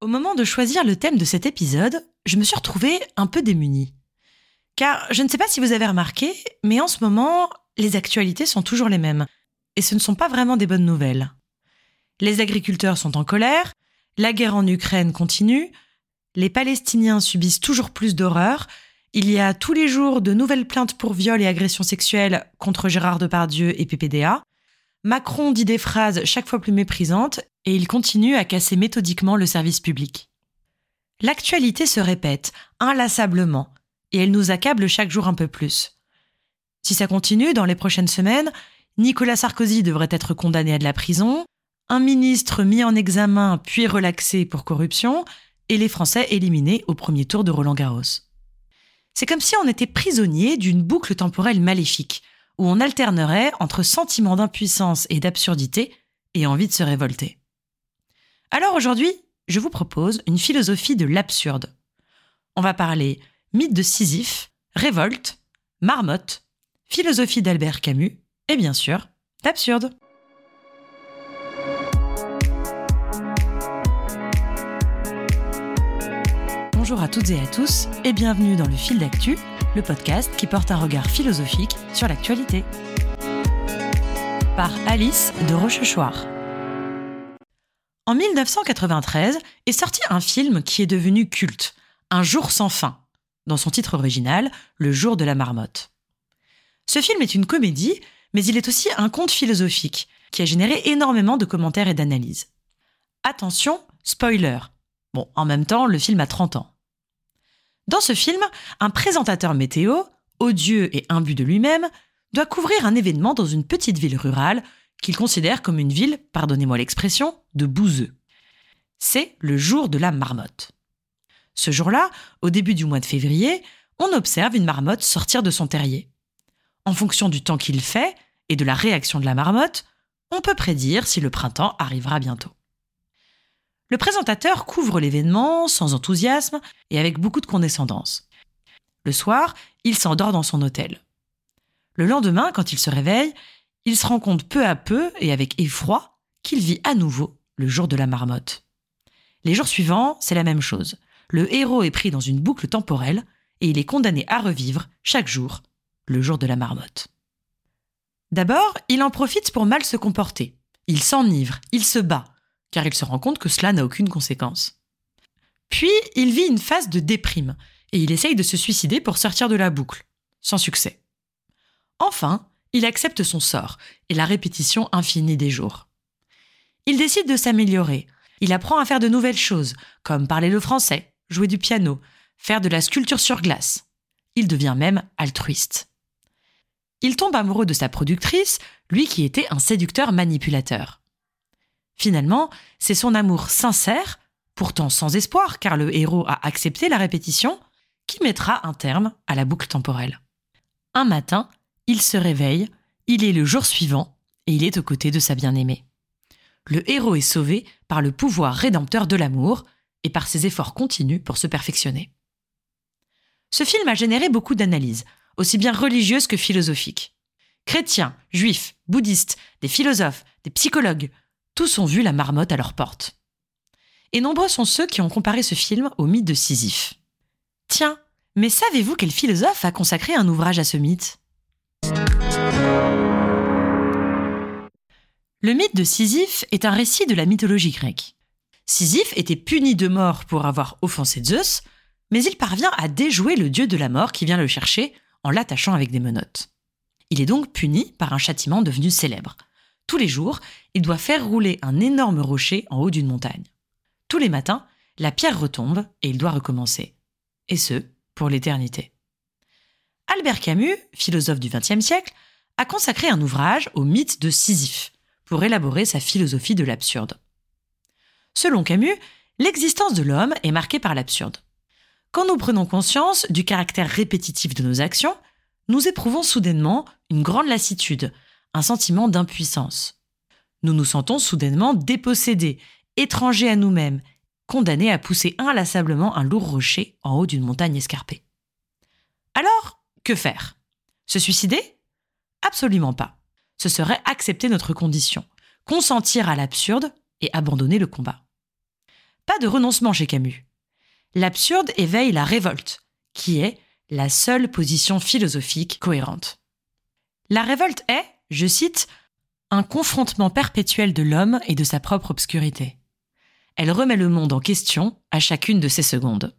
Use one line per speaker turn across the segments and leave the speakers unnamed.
Au moment de choisir le thème de cet épisode, je me suis retrouvée un peu démunie. Car je ne sais pas si vous avez remarqué, mais en ce moment, les actualités sont toujours les mêmes. Et ce ne sont pas vraiment des bonnes nouvelles. Les agriculteurs sont en colère, la guerre en Ukraine continue, les Palestiniens subissent toujours plus d'horreurs, il y a tous les jours de nouvelles plaintes pour viol et agressions sexuelles contre Gérard Depardieu et PPDA, Macron dit des phrases chaque fois plus méprisantes et il continue à casser méthodiquement le service public. L'actualité se répète, inlassablement, et elle nous accable chaque jour un peu plus. Si ça continue, dans les prochaines semaines, Nicolas Sarkozy devrait être condamné à de la prison, un ministre mis en examen puis relaxé pour corruption, et les Français éliminés au premier tour de Roland Garros. C'est comme si on était prisonnier d'une boucle temporelle maléfique, où on alternerait entre sentiment d'impuissance et d'absurdité et envie de se révolter. Alors aujourd'hui, je vous propose une philosophie de l'absurde. On va parler mythe de Sisyphe, révolte, marmotte, philosophie d'Albert Camus et bien sûr d'absurde. Bonjour à toutes et à tous et bienvenue dans le fil d'actu, le podcast qui porte un regard philosophique sur l'actualité. Par Alice de Rochechouart. En 1993 est sorti un film qui est devenu culte, Un jour sans fin, dans son titre original, Le jour de la marmotte. Ce film est une comédie, mais il est aussi un conte philosophique qui a généré énormément de commentaires et d'analyses. Attention, spoiler. Bon, en même temps, le film a 30 ans. Dans ce film, un présentateur météo, odieux et imbu de lui-même, doit couvrir un événement dans une petite ville rurale qu'il considère comme une ville, pardonnez-moi l'expression, de bouseux. C'est le jour de la marmotte. Ce jour-là, au début du mois de février, on observe une marmotte sortir de son terrier. En fonction du temps qu'il fait et de la réaction de la marmotte, on peut prédire si le printemps arrivera bientôt. Le présentateur couvre l'événement sans enthousiasme et avec beaucoup de condescendance. Le soir, il s'endort dans son hôtel. Le lendemain, quand il se réveille, il se rend compte peu à peu et avec effroi qu'il vit à nouveau le jour de la marmotte. Les jours suivants, c'est la même chose. Le héros est pris dans une boucle temporelle et il est condamné à revivre chaque jour le jour de la marmotte. D'abord, il en profite pour mal se comporter. Il s'enivre, il se bat, car il se rend compte que cela n'a aucune conséquence. Puis, il vit une phase de déprime, et il essaye de se suicider pour sortir de la boucle, sans succès. Enfin, il accepte son sort et la répétition infinie des jours. Il décide de s'améliorer. Il apprend à faire de nouvelles choses, comme parler le français, jouer du piano, faire de la sculpture sur glace. Il devient même altruiste. Il tombe amoureux de sa productrice, lui qui était un séducteur manipulateur. Finalement, c'est son amour sincère, pourtant sans espoir car le héros a accepté la répétition, qui mettra un terme à la boucle temporelle. Un matin, il se réveille, il est le jour suivant, et il est aux côtés de sa bien-aimée. Le héros est sauvé par le pouvoir rédempteur de l'amour et par ses efforts continus pour se perfectionner. Ce film a généré beaucoup d'analyses, aussi bien religieuses que philosophiques. Chrétiens, juifs, bouddhistes, des philosophes, des psychologues, tous ont vu la marmotte à leur porte. Et nombreux sont ceux qui ont comparé ce film au mythe de Sisyphe. Tiens, mais savez-vous quel philosophe a consacré un ouvrage à ce mythe? Le mythe de Sisyphe est un récit de la mythologie grecque. Sisyphe était puni de mort pour avoir offensé Zeus, mais il parvient à déjouer le dieu de la mort qui vient le chercher en l'attachant avec des menottes. Il est donc puni par un châtiment devenu célèbre. Tous les jours, il doit faire rouler un énorme rocher en haut d'une montagne. Tous les matins, la pierre retombe et il doit recommencer. Et ce, pour l'éternité. Albert Camus, philosophe du XXe siècle, a consacré un ouvrage au mythe de Sisyphe pour élaborer sa philosophie de l'absurde. Selon Camus, l'existence de l'homme est marquée par l'absurde. Quand nous prenons conscience du caractère répétitif de nos actions, nous éprouvons soudainement une grande lassitude, un sentiment d'impuissance. Nous nous sentons soudainement dépossédés, étrangers à nous-mêmes, condamnés à pousser inlassablement un lourd rocher en haut d'une montagne escarpée. Alors, que faire? Se suicider? Absolument pas. Ce serait accepter notre condition, consentir à l'absurde et abandonner le combat. Pas de renoncement chez Camus. L'absurde éveille la révolte, qui est la seule position philosophique cohérente. La révolte est, je cite, un confrontement perpétuel de l'homme et de sa propre obscurité. Elle remet le monde en question à chacune de ces secondes.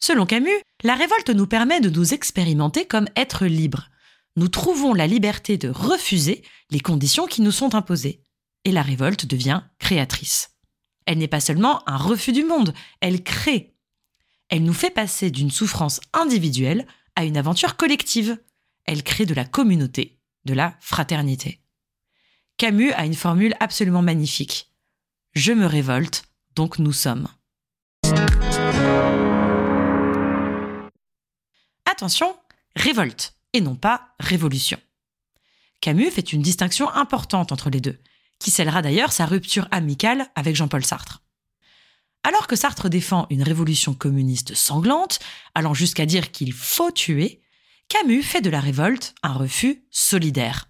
Selon Camus, la révolte nous permet de nous expérimenter comme êtres libres. Nous trouvons la liberté de refuser les conditions qui nous sont imposées. Et la révolte devient créatrice. Elle n'est pas seulement un refus du monde, elle crée. Elle nous fait passer d'une souffrance individuelle à une aventure collective. Elle crée de la communauté, de la fraternité. Camus a une formule absolument magnifique. Je me révolte, donc nous sommes. Attention, révolte et non pas révolution. Camus fait une distinction importante entre les deux, qui scellera d'ailleurs sa rupture amicale avec Jean-Paul Sartre. Alors que Sartre défend une révolution communiste sanglante, allant jusqu'à dire qu'il faut tuer, Camus fait de la révolte un refus solidaire.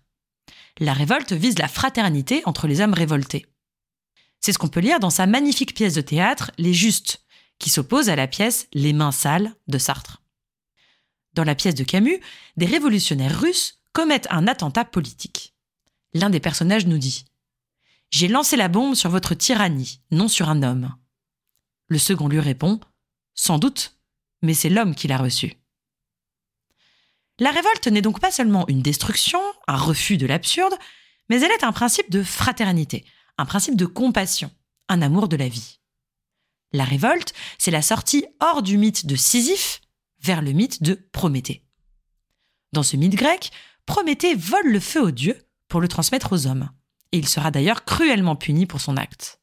La révolte vise la fraternité entre les hommes révoltés. C'est ce qu'on peut lire dans sa magnifique pièce de théâtre Les Justes, qui s'oppose à la pièce Les mains sales de Sartre. Dans la pièce de Camus, des révolutionnaires russes commettent un attentat politique. L'un des personnages nous dit J'ai lancé la bombe sur votre tyrannie, non sur un homme. Le second lui répond Sans doute, mais c'est l'homme qui l'a reçu. La révolte n'est donc pas seulement une destruction, un refus de l'absurde, mais elle est un principe de fraternité, un principe de compassion, un amour de la vie. La révolte, c'est la sortie hors du mythe de Sisyphe vers le mythe de Prométhée. Dans ce mythe grec, Prométhée vole le feu aux dieux pour le transmettre aux hommes, et il sera d'ailleurs cruellement puni pour son acte.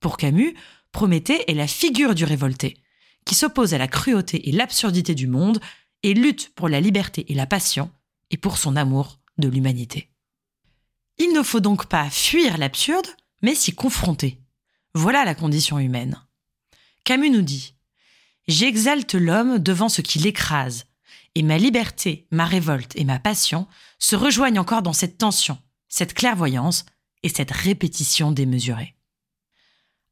Pour Camus, Prométhée est la figure du révolté, qui s'oppose à la cruauté et l'absurdité du monde et lutte pour la liberté et la passion, et pour son amour de l'humanité. Il ne faut donc pas fuir l'absurde, mais s'y confronter. Voilà la condition humaine. Camus nous dit J'exalte l'homme devant ce qui l'écrase, et ma liberté, ma révolte et ma passion se rejoignent encore dans cette tension, cette clairvoyance et cette répétition démesurée.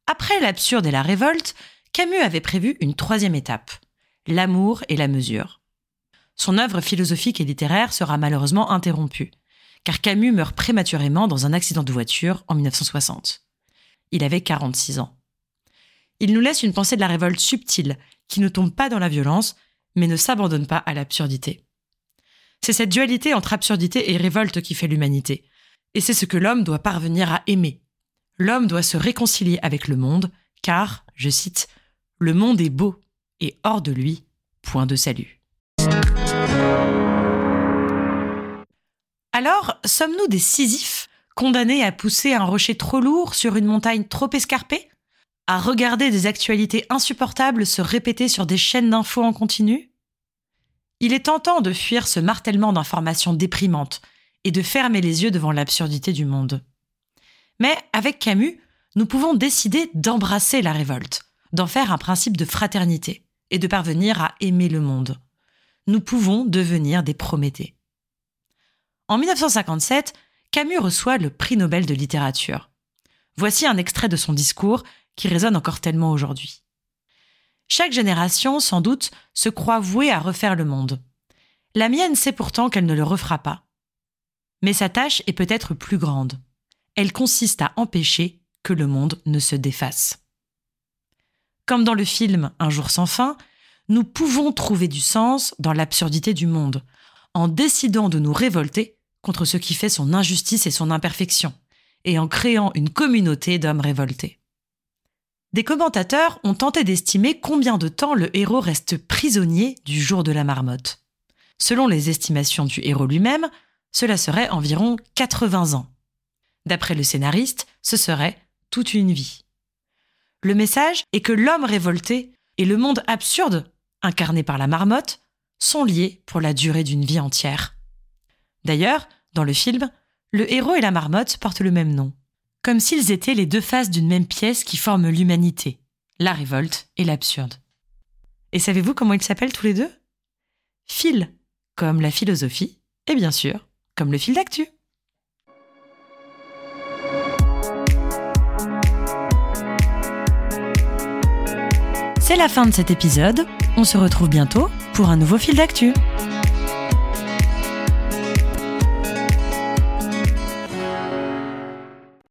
Après l'absurde et la révolte, Camus avait prévu une troisième étape, l'amour et la mesure son œuvre philosophique et littéraire sera malheureusement interrompue, car Camus meurt prématurément dans un accident de voiture en 1960. Il avait 46 ans. Il nous laisse une pensée de la révolte subtile, qui ne tombe pas dans la violence, mais ne s'abandonne pas à l'absurdité. C'est cette dualité entre absurdité et révolte qui fait l'humanité, et c'est ce que l'homme doit parvenir à aimer. L'homme doit se réconcilier avec le monde, car, je cite, Le monde est beau, et hors de lui, point de salut. Alors, sommes-nous des Sisyphes, condamnés à pousser un rocher trop lourd sur une montagne trop escarpée? À regarder des actualités insupportables se répéter sur des chaînes d'infos en continu? Il est tentant de fuir ce martèlement d'informations déprimantes et de fermer les yeux devant l'absurdité du monde. Mais avec Camus, nous pouvons décider d'embrasser la révolte, d'en faire un principe de fraternité et de parvenir à aimer le monde nous pouvons devenir des Prométhées. En 1957, Camus reçoit le prix Nobel de littérature. Voici un extrait de son discours qui résonne encore tellement aujourd'hui. Chaque génération, sans doute, se croit vouée à refaire le monde. La mienne sait pourtant qu'elle ne le refera pas. Mais sa tâche est peut-être plus grande. Elle consiste à empêcher que le monde ne se défasse. Comme dans le film Un jour sans fin, nous pouvons trouver du sens dans l'absurdité du monde, en décidant de nous révolter contre ce qui fait son injustice et son imperfection, et en créant une communauté d'hommes révoltés. Des commentateurs ont tenté d'estimer combien de temps le héros reste prisonnier du jour de la marmotte. Selon les estimations du héros lui-même, cela serait environ 80 ans. D'après le scénariste, ce serait toute une vie. Le message est que l'homme révolté et le monde absurde incarnés par la marmotte, sont liés pour la durée d'une vie entière. D'ailleurs, dans le film, le héros et la marmotte portent le même nom, comme s'ils étaient les deux faces d'une même pièce qui forment l'humanité, la révolte et l'absurde. Et savez-vous comment ils s'appellent tous les deux? Fil, comme la philosophie, et bien sûr, comme le fil d'actu. C'est la fin de cet épisode. On se retrouve bientôt pour un nouveau fil d'actu.